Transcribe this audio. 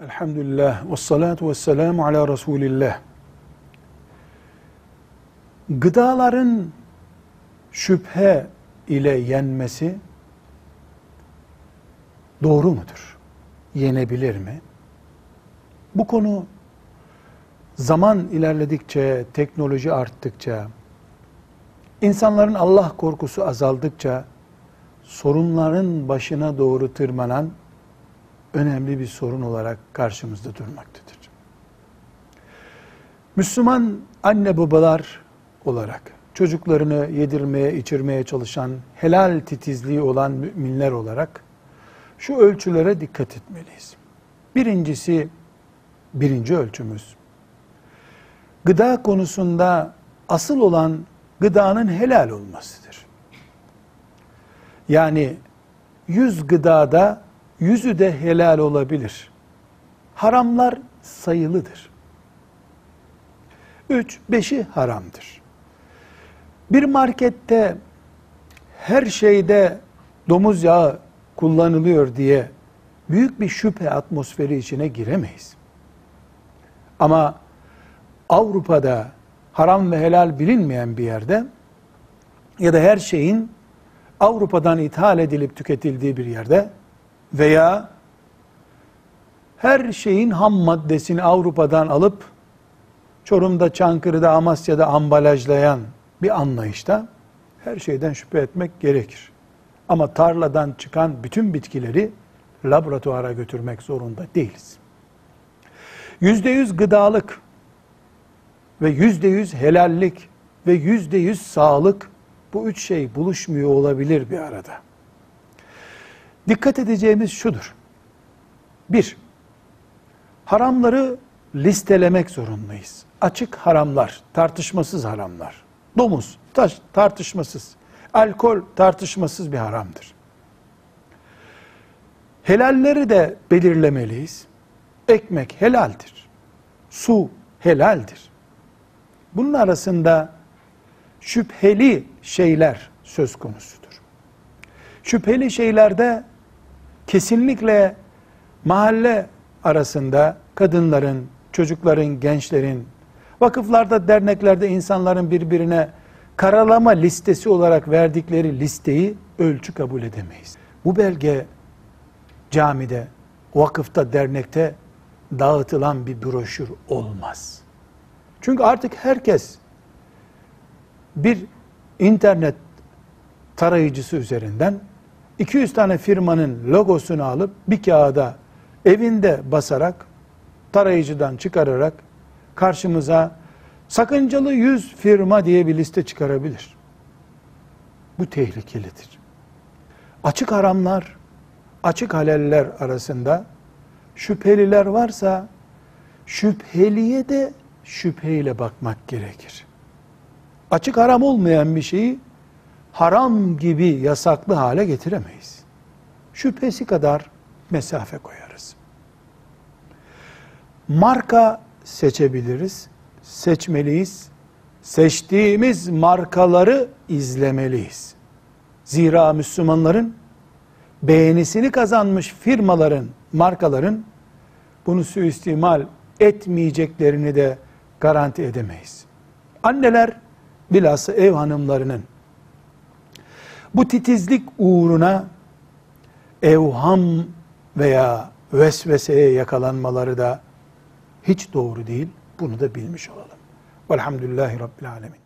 Elhamdülillah ve salatu ve selamu ala Resulillah. Gıdaların şüphe ile yenmesi doğru mudur? Yenebilir mi? Bu konu zaman ilerledikçe, teknoloji arttıkça, insanların Allah korkusu azaldıkça sorunların başına doğru tırmanan önemli bir sorun olarak karşımızda durmaktadır. Müslüman anne babalar olarak çocuklarını yedirmeye, içirmeye çalışan, helal titizliği olan müminler olarak şu ölçülere dikkat etmeliyiz. Birincisi, birinci ölçümüz, gıda konusunda asıl olan gıdanın helal olmasıdır. Yani yüz gıdada yüzü de helal olabilir. Haramlar sayılıdır. Üç, beşi haramdır. Bir markette her şeyde domuz yağı kullanılıyor diye büyük bir şüphe atmosferi içine giremeyiz. Ama Avrupa'da haram ve helal bilinmeyen bir yerde ya da her şeyin Avrupa'dan ithal edilip tüketildiği bir yerde veya her şeyin ham maddesini Avrupa'dan alıp Çorum'da, Çankırı'da, Amasya'da ambalajlayan bir anlayışta her şeyden şüphe etmek gerekir. Ama tarladan çıkan bütün bitkileri laboratuvara götürmek zorunda değiliz. Yüzde yüz gıdalık ve yüzde yüz helallik ve yüzde yüz sağlık bu üç şey buluşmuyor olabilir bir arada. Dikkat edeceğimiz şudur. Bir, haramları listelemek zorundayız. Açık haramlar, tartışmasız haramlar. Domuz, taş, tartışmasız. Alkol tartışmasız bir haramdır. Helalleri de belirlemeliyiz. Ekmek helaldir. Su helaldir. Bunun arasında şüpheli şeyler söz konusudur. Şüpheli şeylerde kesinlikle mahalle arasında kadınların, çocukların, gençlerin, vakıflarda, derneklerde insanların birbirine karalama listesi olarak verdikleri listeyi ölçü kabul edemeyiz. Bu belge camide, vakıfta, dernekte dağıtılan bir broşür olmaz. Çünkü artık herkes bir internet tarayıcısı üzerinden 200 tane firmanın logosunu alıp bir kağıda evinde basarak tarayıcıdan çıkararak karşımıza sakıncalı 100 firma diye bir liste çıkarabilir. Bu tehlikelidir. Açık haramlar, açık haleller arasında şüpheliler varsa şüpheliye de şüpheyle bakmak gerekir. Açık haram olmayan bir şeyi haram gibi yasaklı hale getiremeyiz. Şüphesi kadar mesafe koyarız. Marka seçebiliriz, seçmeliyiz. Seçtiğimiz markaları izlemeliyiz. Zira Müslümanların beğenisini kazanmış firmaların, markaların bunu suistimal etmeyeceklerini de garanti edemeyiz. Anneler bilhassa ev hanımlarının bu titizlik uğruna evham veya vesveseye yakalanmaları da hiç doğru değil. Bunu da bilmiş olalım. Velhamdülillahi Rabbil Alemin.